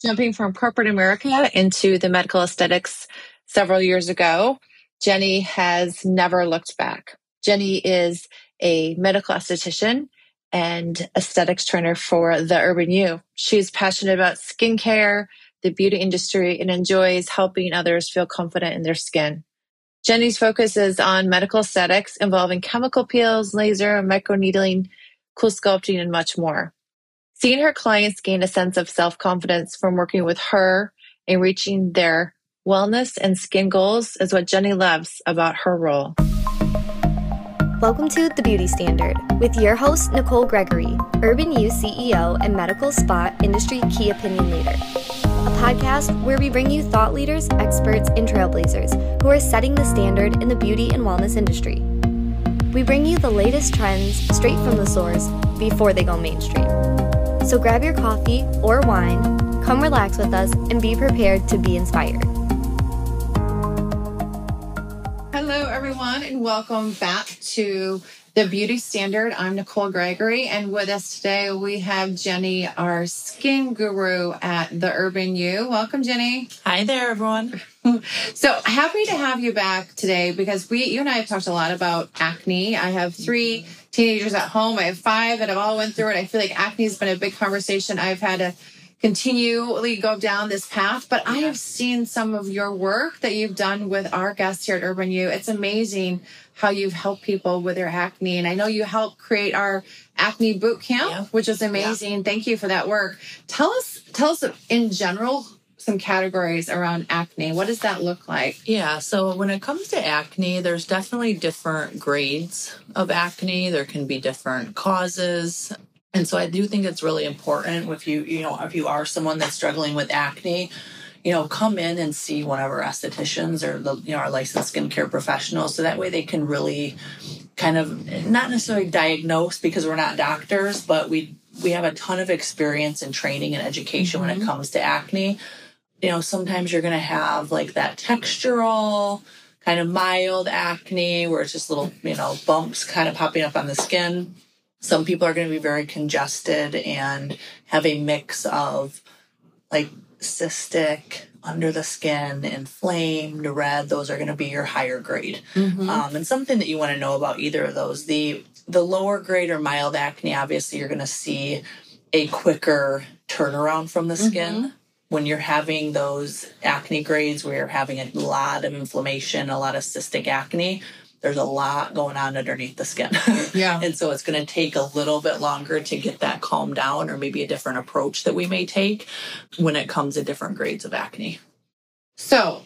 Jumping from corporate America into the medical aesthetics several years ago, Jennie has never looked back. Jennie is a medical esthetician and aesthetics trainer for the Urban You. She's passionate about skincare, the beauty industry, and enjoys helping others feel confident in their skin. Jennie's focus is on medical aesthetics involving chemical peels, laser, microneedling, CoolSculpting, and much more. Seeing her clients gain a sense of self confidence from working with her and reaching their wellness and skin goals is what Jennie loves about her role. Welcome to The Beauty Standard with your host, Nicole Gregory, Urban You CEO and medical spa industry key opinion leader. A podcast where we bring you thought leaders, experts, and trailblazers who are setting the standard in the beauty and wellness industry. We bring you the latest trends straight from the source before they go mainstream. So grab your coffee or wine, come relax with us, and be prepared to be inspired. Hello, everyone, and welcome back to the Beauty Standard. I'm Nicole Gregory, and with us today we have Jennie, our skin guru at the Urban You. Welcome, Jennie. Hi there, everyone. so happy to have you back today because we, you and I have talked a lot about acne. I have three teenagers at home. I have five that have all went through it. I feel like acne has been a big conversation. I've had to continually go down this path, but I have seen some of your work that you've done with our guests here at Urban You. It's amazing how you've helped people with their acne. And I know you helped create our acne boot camp, yeah. which is amazing. Yeah. Thank you for that work. Tell us, tell us in general some categories around acne. What does that look like? Yeah, so when it comes to acne, there's definitely different grades of acne. There can be different causes. And so I do think it's really important if you, you know, if you are someone that's struggling with acne, you know, come in and see one of our estheticians or the, you know, our licensed skincare professionals. So that way they can really kind of not necessarily diagnose because we're not doctors, but we we have a ton of experience and training and education mm-hmm. when it mm-hmm. comes to acne you know, sometimes you're going to have like that textural, kind of mild acne where it's just little, you know, bumps kind of popping up on the skin. Some people are going to be very congested and have a mix of like cystic, under the skin, inflamed, red. Those are going to be your higher grade. Mm-hmm. Um, and something that you want to know about either of those, the the lower grade or mild acne, obviously you're going to see a quicker turnaround from the skin. Mm-hmm when you're having those acne grades where you're having a lot of inflammation, a lot of cystic acne, there's a lot going on underneath the skin. Yeah. and so it's going to take a little bit longer to get that calmed down or maybe a different approach that we may take when it comes to different grades of acne. So,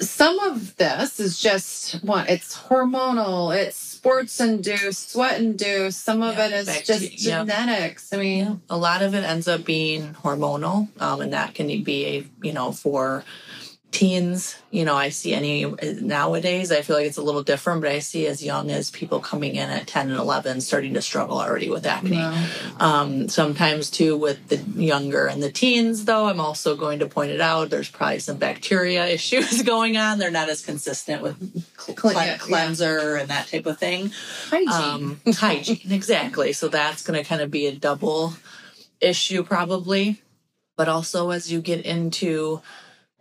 some of this is just what it's hormonal, it's sports induced, sweat induced. Some of yeah, it is just genetics. I mean, yeah. a lot of it ends up being hormonal, um, and that can be a you know for teens you know i see any nowadays i feel like it's a little different but i see as young as people coming in at 10 and 11 starting to struggle already with acne. Wow. um, sometimes too with the younger and the teens though i'm also going to point it out there's probably some bacteria issues going on. They're not as consistent with yeah, cleanser yeah. and that type of thing. Hygiene. Um, hygiene exactly. So that's going to kind of be a double issue probably. But also as you get into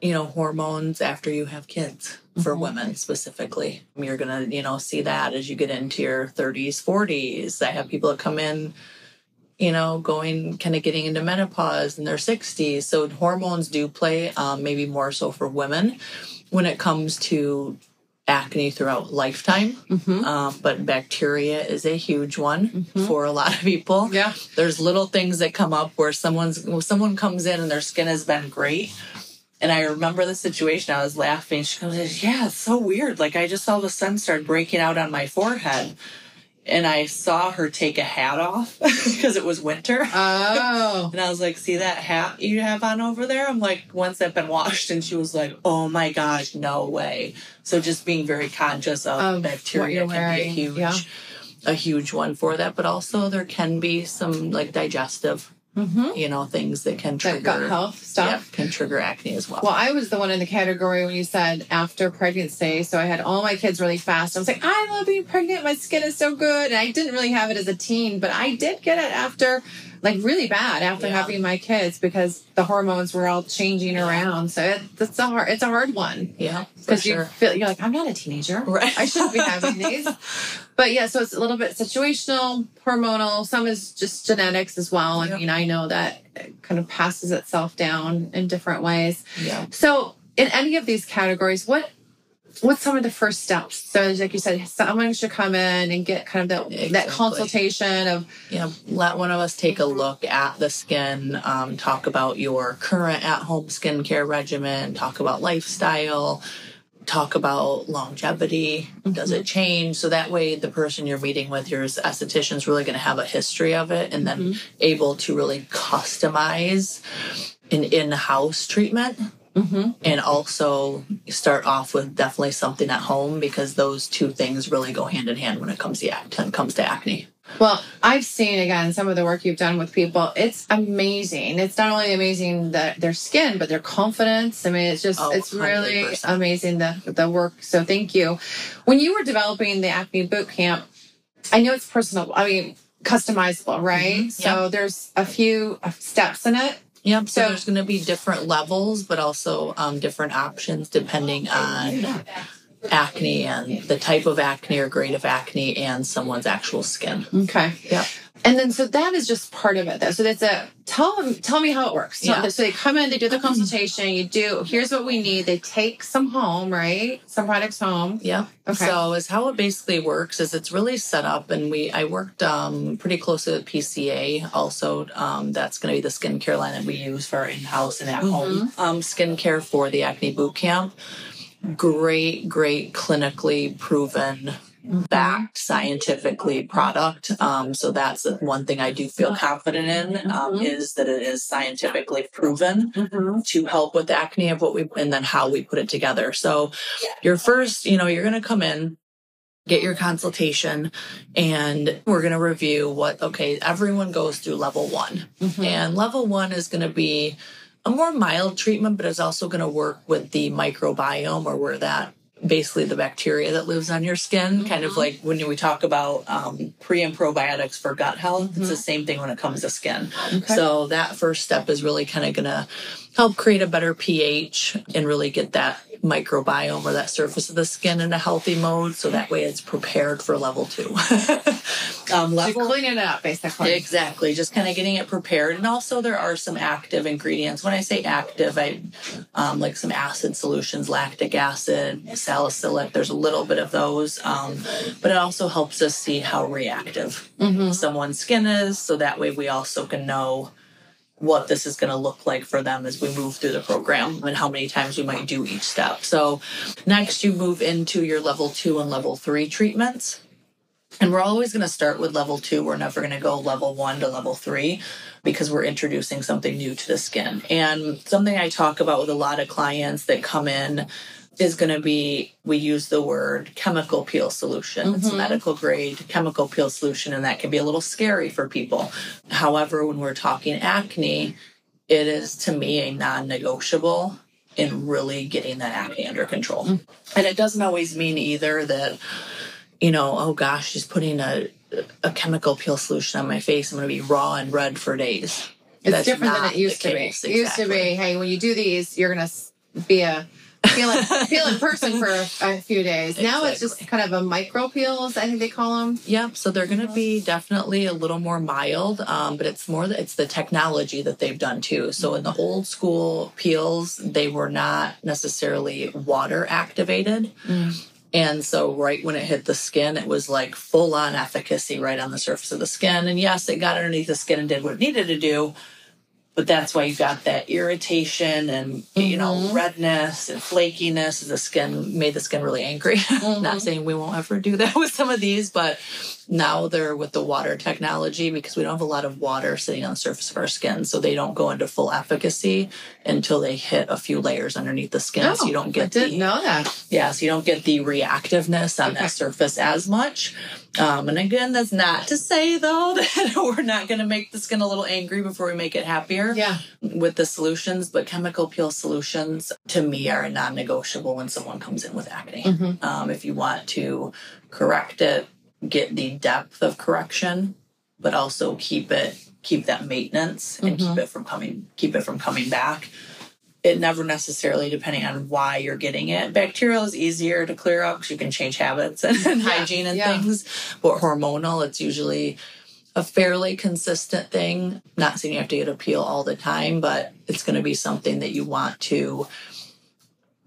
you know, hormones after you have kids for mm-hmm. women specifically. You're going to, you know, see that as you get into your 30s, 40s. I have people that come in, you know, going kind of getting into menopause in their 60s. So hormones do play, um, maybe more so for women when it comes to acne throughout lifetime. Mm-hmm. Um, but bacteria is a huge one mm-hmm. for a lot of people. Yeah. There's little things that come up where someone's, someone comes in and their skin has been great and I remember the situation. I was laughing. She goes, "Yeah, it's so weird. Like I just saw the sun start breaking out on my forehead." And I saw her take a hat off because it was winter. Oh. and I was like, see that hat you have on over there? I'm like, once that been washed. And she was like, oh my gosh, no way. So just being very conscious of, of bacteria can wearing. be a huge, yeah. a huge one for that. But also there can be some like digestive Mm-hmm. You know, things that can trigger that gut health stuff yeah, can trigger acne as well. Well, I was the one in the category when you said after pregnancy. So I had all my kids really fast. I was like, I love being pregnant. My skin is so good. And I didn't really have it as a teen, but I did get it after like really bad after Yeah. having my kids because the hormones were all changing around. So it, it's a hard, it's a hard one Yeah, because you feel you're like I'm not a teenager, Right. I shouldn't be having these. But yeah, so it's a little bit situational, hormonal. Some is just genetics as well. I mean, I know that it kind of passes itself down in different ways. Yeah. So, in any of these categories, what what's some of the first steps? So, like you said, someone should come in and get kind of that that consultation of Yeah, let one of us take a look at the skin, um, talk about your current at home skincare regimen, talk about lifestyle, talk about longevity. Mm-hmm. Does it change? So that way, the person you're meeting with, your esthetician, is really going to have a history of it and then mm-hmm. able to really customize an in house treatment. Mm-hmm. And also start off with definitely something at home because those two things really go hand in hand when it comes to when it comes to acne. Well, I've seen again some of the work you've done with people. It's amazing. It's not only amazing that their skin, but their confidence. I mean, it's just Oh, it's really 100%. amazing the the work. So thank you. When you were developing the acne boot camp, I know it's personal. I mean, customizable, right? Mhm, So there's a few steps in it. Yep. So, So- there's going to be different levels, but also um, different options depending on acne and the type of acne or grade of acne and someone's actual skin. Okay. Yeah. And then so that is just part of it though. So that's a tell them tell me how it works. Tell- Yeah. So they come in, they do the consultation, you do here's what we need. They take some home, right? Some products home. Yeah. Okay. So is how it basically works is it's really set up and we I worked um, pretty closely with PCA also um, that's going to be the skincare line that we use for our in-house and at-home um, skincare for the acne boot camp. Great, great clinically proven backed scientifically product. Um, so that's one thing I do feel confident in um, Mhm. is that it is scientifically proven Mm-hmm. to help with acne of what we and then how we put it together. So your first, you know, you're going to come in get your consultation and we're going to review what okay everyone goes through level 1 Mm-hmm. and level 1 is going to be a more mild treatment but it's also going to work with the microbiome or where that basically the bacteria that lives on your skin kind of Mhm. like when we talk about um, pre and probiotics for gut health it's Mhm. the same thing when it comes to skin Okay. so that first step is really kind of going to help create a better pH and really get that microbiome or that surface of the skin in a healthy mode. So that way it's prepared for level two. um, So level cleaning it up basically. Exactly, just kind of getting it prepared, and also there are some active ingredients. When I say active, I um, like some acid solutions, lactic acid, salicylic. There's a little bit of those, um, but it also helps us see how reactive Mm-hmm. someone's skin is, so that way we also can know what this is going to look like for them as we move through the program and how many times we might do each step. So, next you move into your level two and level three treatments. And we're always going to start with level two. We're never going to go level one to level three because we're introducing something new to the skin. And something I talk about with a lot of clients that come in is going to be we use the word chemical peel solution. It's a Mhm. medical grade chemical peel solution, and that can be a little scary for people. However, when we're talking acne, it is to me a non negotiable in really getting that acne under control. And it doesn't always mean either that, you know, oh gosh, she's putting a, a chemical peel solution on my face. I'm going to be raw and red for days. It's That's different than it used to be. It used to be, hey, when you do these, you're gonna be a feeling feeling person for a, a few days. Now it's just kind of a micro peels. I think they call them. Yep. So they're going to be definitely a little more mild, um, but it's more that it's the technology that they've done too. So in the old school peels, they were not necessarily water activated. And so, right when it hit the skin, it was like full on efficacy right on the surface of the skin. And yes, it got underneath the skin and did what it needed to do. But that's why you got that irritation and, you know, Mhm. redness and flakiness. The skin made the skin really angry. Not saying we won't ever do that with some of these, but now they're with the water technology because we don't have a lot of water sitting on the surface of our skin. So they don't go into full efficacy until they hit a few layers underneath the skin. so you don't Oh, I get didn't the know that. yeah, so you don't get the reactiveness on Okay. that surface as much. Um, and again, that's not to say though that we're not going to make the skin a little angry before we make it happier Yeah. with the solutions. But chemical peel solutions to me are a non-negotiable when someone comes in with acne. Mhm. Um, if you want to correct it, get the depth of correction, but also keep it keep that maintenance and keep mm-hmm. it from coming keep it from coming back. It never necessarily depending on why you're getting it. Bacterial is easier to clear up because you can change habits and, and hygiene and yeah. things. But hormonal, it's usually a fairly consistent thing. Not saying you have to get a peel all the time, but it's going to be something that you want to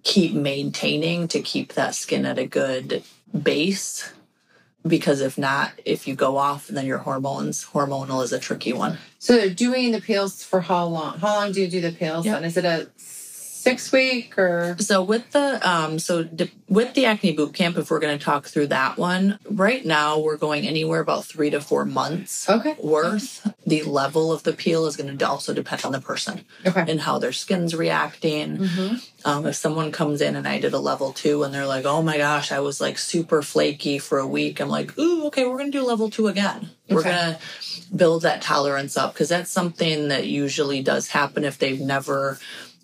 keep maintaining to keep that skin at a good base. Because if not, if you go off, then your hormones, hormonal is a tricky one. So doing the peels for how long? How long do you do the peels? Yep. And is it a six week or? So with the um, so d- with the acne boot camp, if we're going to talk through that one, right now we're going anywhere about three to four months Okay. worth. The level of the peel is going to also depend on the person Okay. and how their skin's reacting. Mm-hmm. Um, if someone comes in and I did a level two and they're like, "Oh my gosh, I was like super flaky for a week," I'm like, "Ooh, okay, we're going to do level two again. We're going to build that tolerance up because that's something that usually does happen if they've never."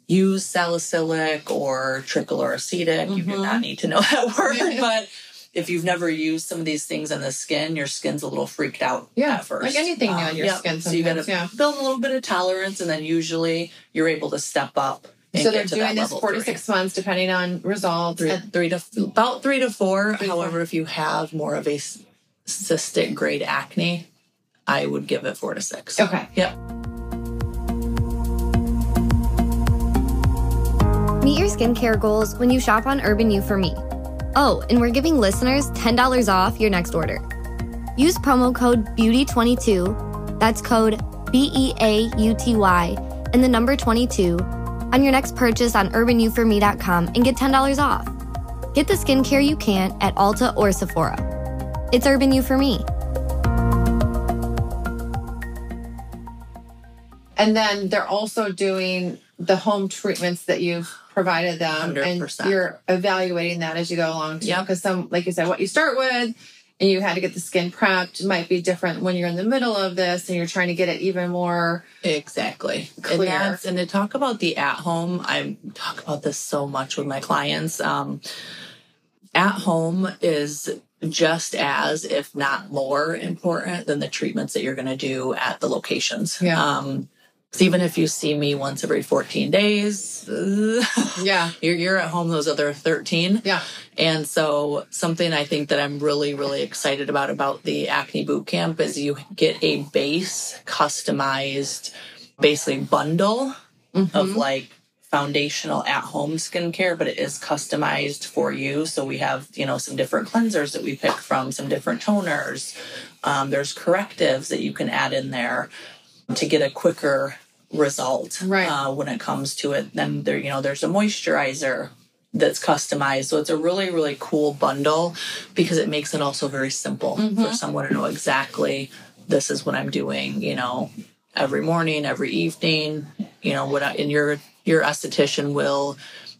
Used salicylic or trichloroacetic. You do not need to know that word, but if you've never used some of these things on the skin, your skin's a little freaked out Yeah, at first. like anything Um, on your yep. skin So you got to yeah. build a little bit of tolerance, and then usually you're able to step up. And so they're doing this four to six months, depending on results. Three, three to about three to four. Three However, if you have more of a cystic grade acne, I would give it four to six. okay. Yep. Meet your skincare goals when you shop on Urban You for Me. Oh, and we're giving listeners $10 off your next order. Use promo code BEAUTY22, that's code B E A U T Y, and the number 22 on your next purchase on urbanufforme.com and get $10 off. Get the skincare you can't at Ulta or Sephora. It's Urban You for Me. And then they're also doing the home treatments that you've provided them, 100%. and you're evaluating that as you go along too. Because some, like you said, what you start with, and you had to get the skin prepped, might be different when you're in the middle of this, and you're trying to get it even more. Exactly. And Clear. that's and to talk about the at home, I talk about this so much with my clients. Um, at home is just as, if not more important than the treatments that you're going to do at the locations. Yeah. Um, even if you see me once every 14 days, Yeah. you're, you're at home those other 13. Yeah. And so something I think that I'm really, really excited about about the acne boot camp is you get a base customized basically bundle of like foundational at home skincare, but it is customized for you. So we have, you know, some different cleansers that we pick from, some different toners. Um, there's correctives that you can add in there to get a quicker result Right. uh, when it comes to it. Then there, you know, there's a moisturizer that's customized. So it's a really, really cool bundle because it makes it also very simple for someone to know exactly this is what I'm doing, you know, every morning, every evening, you know, what I, and your your esthetician will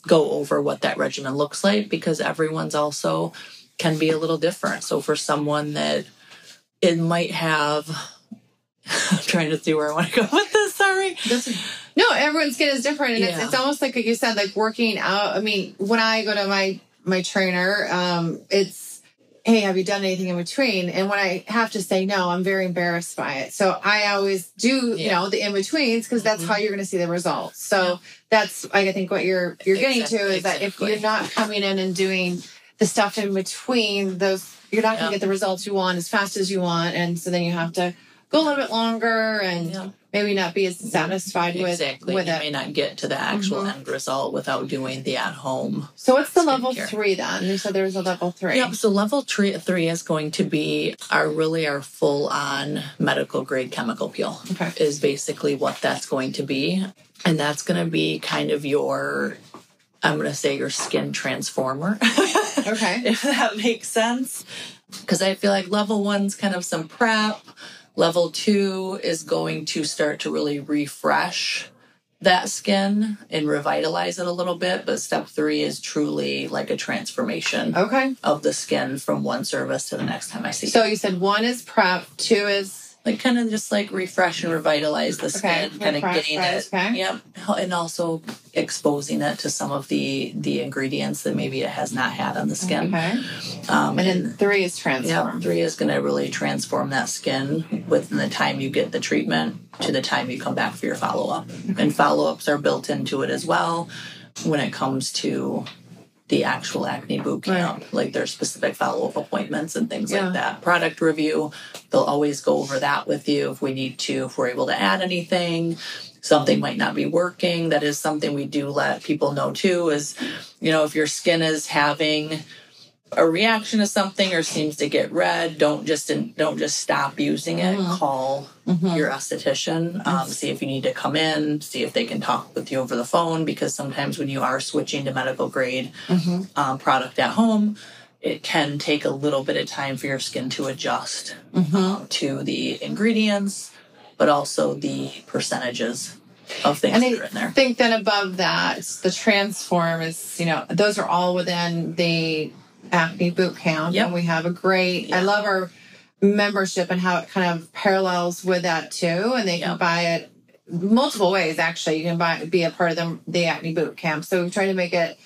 go over what that regimen looks like because everyone's also can be a little different. So for someone that it might have I'm trying to see where I want to go with this, sorry. No, everyone's skin is different, and it's, Yeah. it's almost like, like you said, like working out. I mean, when I go to my my trainer, um, it's hey, have you done anything in between? And when I have to say no, I'm very embarrassed by it. So I always do, you know, the in betweens because that's Mhm. how you're going to see the results. So Yeah. that's I think what you're you're getting to Exactly, is that if you're not coming in and doing the stuff in between those, you're not going to get the results you want as fast as you want, and so then you have to go a little bit longer and Yeah. maybe not be as satisfied with Exactly. with you it. may not get to the actual Mhm. end result without doing the at home. So what's the level three then? You said there was a level three. Yep. So level three, three is going to be our really our full on medical grade chemical peel. Okay. Is basically what that's going to be, and that's going to be kind of your. I'm going to say your skin transformer. Okay. if that makes sense. Because I feel like level one's kind of some prep. Level two is going to start to really refresh that skin and revitalize it a little bit. But step three is truly like a transformation Okay. of the skin from one service to the next time I see So you said one is prep, two is Like kind of just like refresh and revitalize the Okay, skin, kind of getting it. okay. Yep. And also exposing it to some of the the ingredients that maybe it has not had on the skin. Okay. Um, And then three is transform. yeah, three is going to really transform that skin within the time you get the treatment to the time you come back for your follow up. And follow ups are built into it as well when it comes to the actual acne boot camp. Like there's specific follow up appointments and things Yeah. like that. Product review, they'll always go over that with you if we need to, if we're able to add anything. Something might not be working. That is something we do let people know too is, you know, if your skin is having a reaction to something or seems to get red, don't just don't just stop using it. Call your esthetician. Um, see if you need to come in. See if they can talk with you over the phone because sometimes when you are switching to medical grade um, product at home, it can take a little bit of time for your skin to adjust um, to the ingredients, but also the percentages of things And that are in there. I think then above that, the transform is, you know, those are all within the acne boot camp. Yep. And we have a great, I love our membership and how it kind of parallels with that too. And they can buy it multiple ways, actually. You can buy, be a part of the, the acne boot camp. So we try to make it,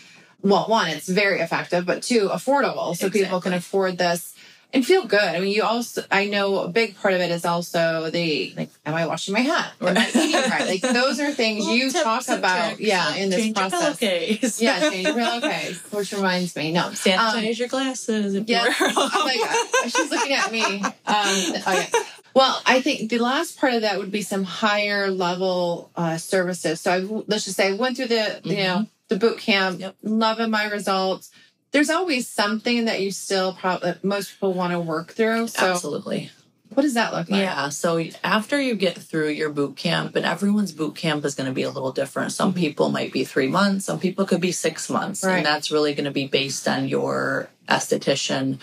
well, one, it's very effective, but two, affordable. So people can afford this and feel good. I mean, you also, I know a big part of it is also the, like, am I washing my hat? Am I eating right? Like, those are things you talk about, yeah, in this Change your process. pillowcase. Yeah, change your pillowcase, which reminds me, no. Sanitize your glasses. If Yes. you wear them. Oh my god, she's looking at me. Um, okay. Well, I think the last part of that would be some higher level uh, services. So I, let's just say I went through the you know the boot camp, Yep. loving my results. There's always something that you still probably most people want to work through. So Absolutely. what does that look like? Yeah. So after you get through your boot camp, and everyone's boot camp is going to be a little different. Some people might be three months, some people could be six months. Right. And that's really going to be based on your esthetician,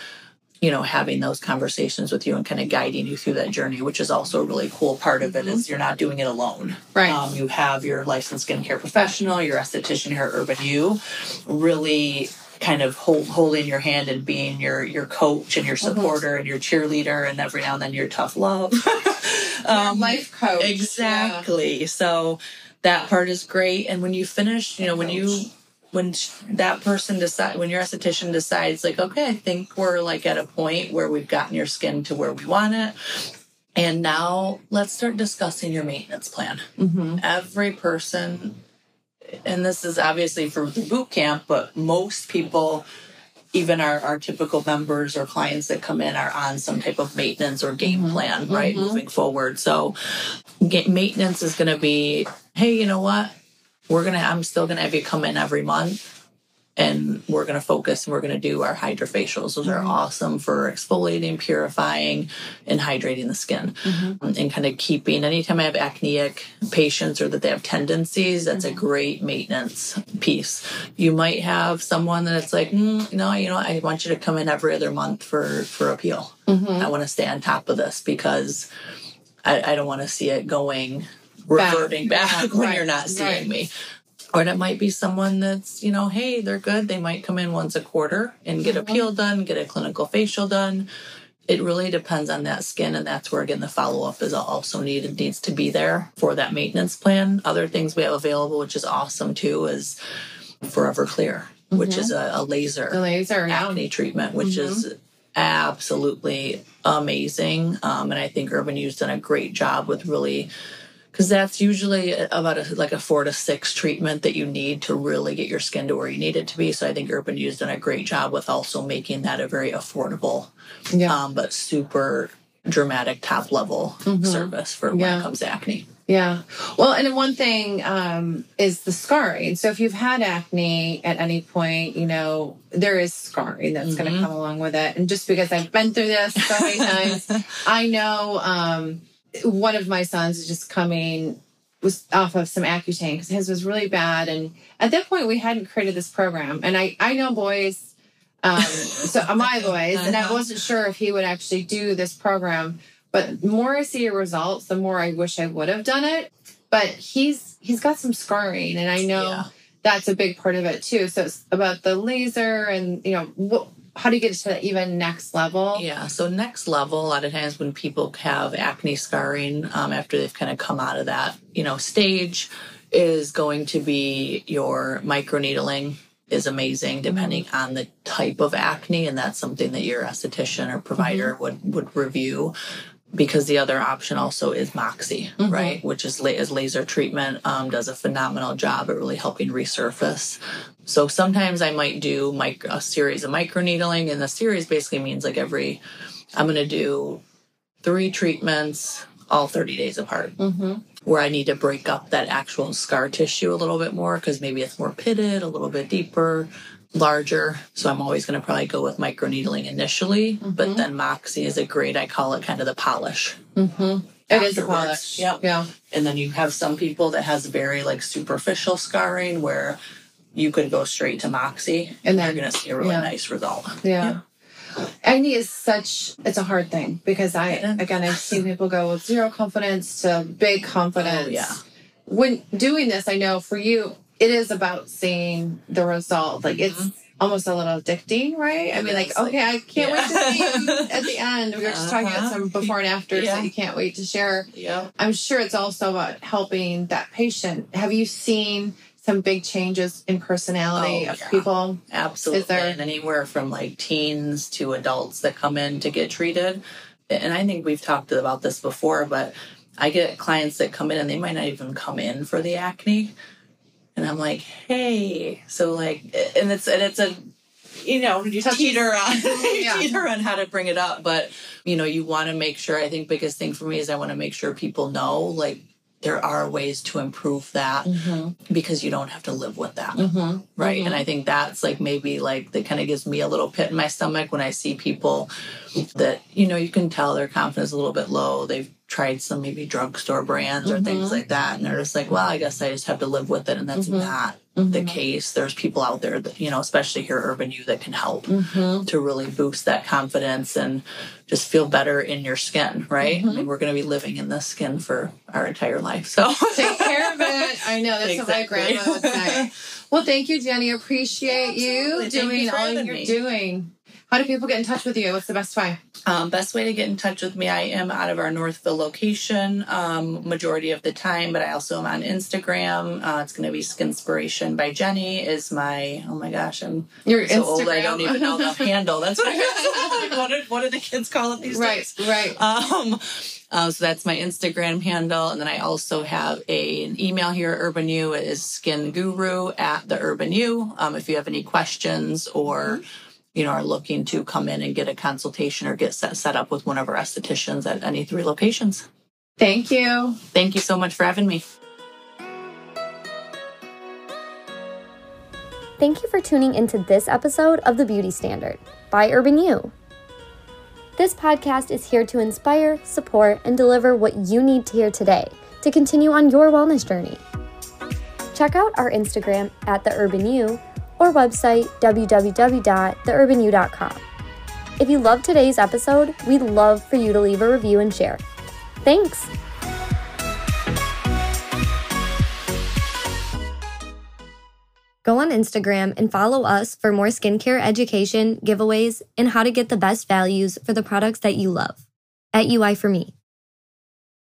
you know, having those conversations with you and kind of guiding you through that journey, which is also a really cool part of it is you're not doing it alone. Right. Um, you have your licensed skincare professional, your esthetician here at Urban You, really kind of hold, holding your hand and being your your coach and your supporter and your cheerleader and every now and then your tough love. um, Life coach. Yeah. exactly. So that part is great. And when you finish, you know, when you when that person decide when your esthetician decides like okay i think we're like at a point where we've gotten your skin to where we want it and now let's start discussing your maintenance plan Mhm. every person and this is obviously for the boot camp but most people even our, our typical members or clients that come in are on some type of maintenance or game plan right Mhm. moving forward. So maintenance is going to be hey you know what? We're gonna i'm still gonna have you come in every month and we're gonna focus and we're gonna do our HydraFacials. Those are mm-hmm. awesome for exfoliating purifying and hydrating the skin. Mm-hmm. And kind of keeping anytime i have acneic patients or that they have tendencies that's a mm-hmm. great maintenance piece. You might have someone that's like mm, no you know i want you to come in every other month for for a peel. I want to stay on top of this because i, I don't want to see it going reverting back, Yeah, when right, you're not seeing right. me or it might be someone that's you know hey they're good they might come in once a quarter and get a Mm-hmm. peel done get a clinical facial done it really depends on that skin and that's where again the follow-up is also needed needs to be there for that maintenance plan other things we have available which is awesome too is forever clear which is a, a laser Mm-hmm. The laser. Yeah. acne treatment, which is absolutely amazing. Um, and I think Urban You's done a great job with really, because that's usually about a, like a four to six treatment that you need to really get your skin to where you need it to be. So I think Urban You's done a great job with also making that a very affordable, Yeah. um, but super dramatic top level service for when Yeah. it comes to acne. Yeah. Well, and one thing um, is the scarring. So if you've had acne at any point, you know, there is scarring that's going to come along with it. And just because I've been through this so many times, I know um, one of my sons is just coming was off of some Accutane because his was really bad. And at that point, we hadn't created this program. And I, I know boys, um, so my boys, and I wasn't sure if he would actually do this program. But the more I see your results, the more I wish I would have done it. But he's he's got some scarring, and I know Yeah. that's a big part of it too. So it's about the laser, and you know, what, how do you get to that even next level? Yeah. So next level, a lot of times when people have acne scarring um, after they've kind of come out of that, you know, stage, is going to be your microneedling is amazing depending on the type of acne and that's something that your esthetician or provider mm-hmm. would would review because the other option also is Moxi, mm-hmm. right? Which is, la- is laser treatment, um, does a phenomenal job at really helping resurface. So sometimes I might do mic- a series of microneedling, and the series basically means like every, I'm going to do three treatments all 30 days apart. Mm-hmm. Where I need to break up that actual scar tissue a little bit more because maybe it's more pitted, a little bit deeper, larger. So I'm always going to probably go with microneedling initially, mm-hmm. but then Moxi is a great, I call it kind of the polish. Mm-hmm. It is a polish. Yep. Yeah. And then you have some people that has very like superficial scarring where you could go straight to Moxi and then you're going to see a really yeah. nice result. Yeah. yeah. Acne is such, it's a hard thing because I, again, I've seen people go with zero confidence to big confidence. Oh, yeah. When doing this, I know for you, it is about seeing the result. Like it's mm-hmm. almost a little addicting, right? I mean, like, okay, I can't yeah. wait to see you at the end. We were just uh-huh. talking about uh-huh. some before and afters yeah. that you can't wait to share. Yeah. I'm sure it's also about helping that patient. Have you seen some big changes in personality oh, of yeah. people? Absolutely. Is there and anywhere from like teens to adults that come in to get treated? And I think we've talked about this before, but I get clients that come in and they might not even come in for the acne and I'm like, hey, so like, and it's and it's a, you know, you teeter on, yeah. teeter on how to bring it up, but you know, you want to make sure. I think biggest thing for me is I want to make sure people know like there are ways to improve that mm-hmm. because you don't have to live with that. Mm-hmm. Right. Mm-hmm. And I think that's like maybe like that kind of gives me a little pit in my stomach when I see people that, you know, you can tell their confidence is a little bit low. They've tried some maybe drugstore brands or mm-hmm. things like that. And they're just like, well, I guess I just have to live with it. And that's mm-hmm. not mm-hmm. the case. There's people out there that, you know, especially here at Urban You that can help mm-hmm. to really boost that confidence and just feel better in your skin, right? I mean, mm-hmm. we're going to be living in this skin for our entire life. So take care of it. I know that's exactly. what my grandma would say. Well, thank you, Jennie. Appreciate you doing you all you're me. doing. How do people get in touch with you? What's the best way? Um, best way to get in touch with me, I am out of our Northville location um, majority of the time, but I also am on Instagram. Uh, it's going to be Skinspiration by Jennie. Is my oh my gosh, I'm Your so Instagram. old I don't even know the handle. That's what, what, do, what do the kids call it these right, days? Right, right. Um, uh, so that's my Instagram handle. And then I also have a, an email here at Urban You. It is skin guru at the Urban You. Um, if you have any questions or mm-hmm you know, are looking to come in and get a consultation or get set, set up with one of our estheticians at any three locations. Thank you. Thank you so much for having me. Thank you for tuning into this episode of The Beauty Standard by Urban You. This podcast is here to inspire, support, and deliver what you need to hear today to continue on your wellness journey. Check out our Instagram at The Urban You or website www.theurbanu.com. If you loved today's episode, we'd love for you to leave a review and share. Thanks! Go on Instagram and follow us for more skincare education, giveaways, and how to get the best values for the products that you love. At UI for Me.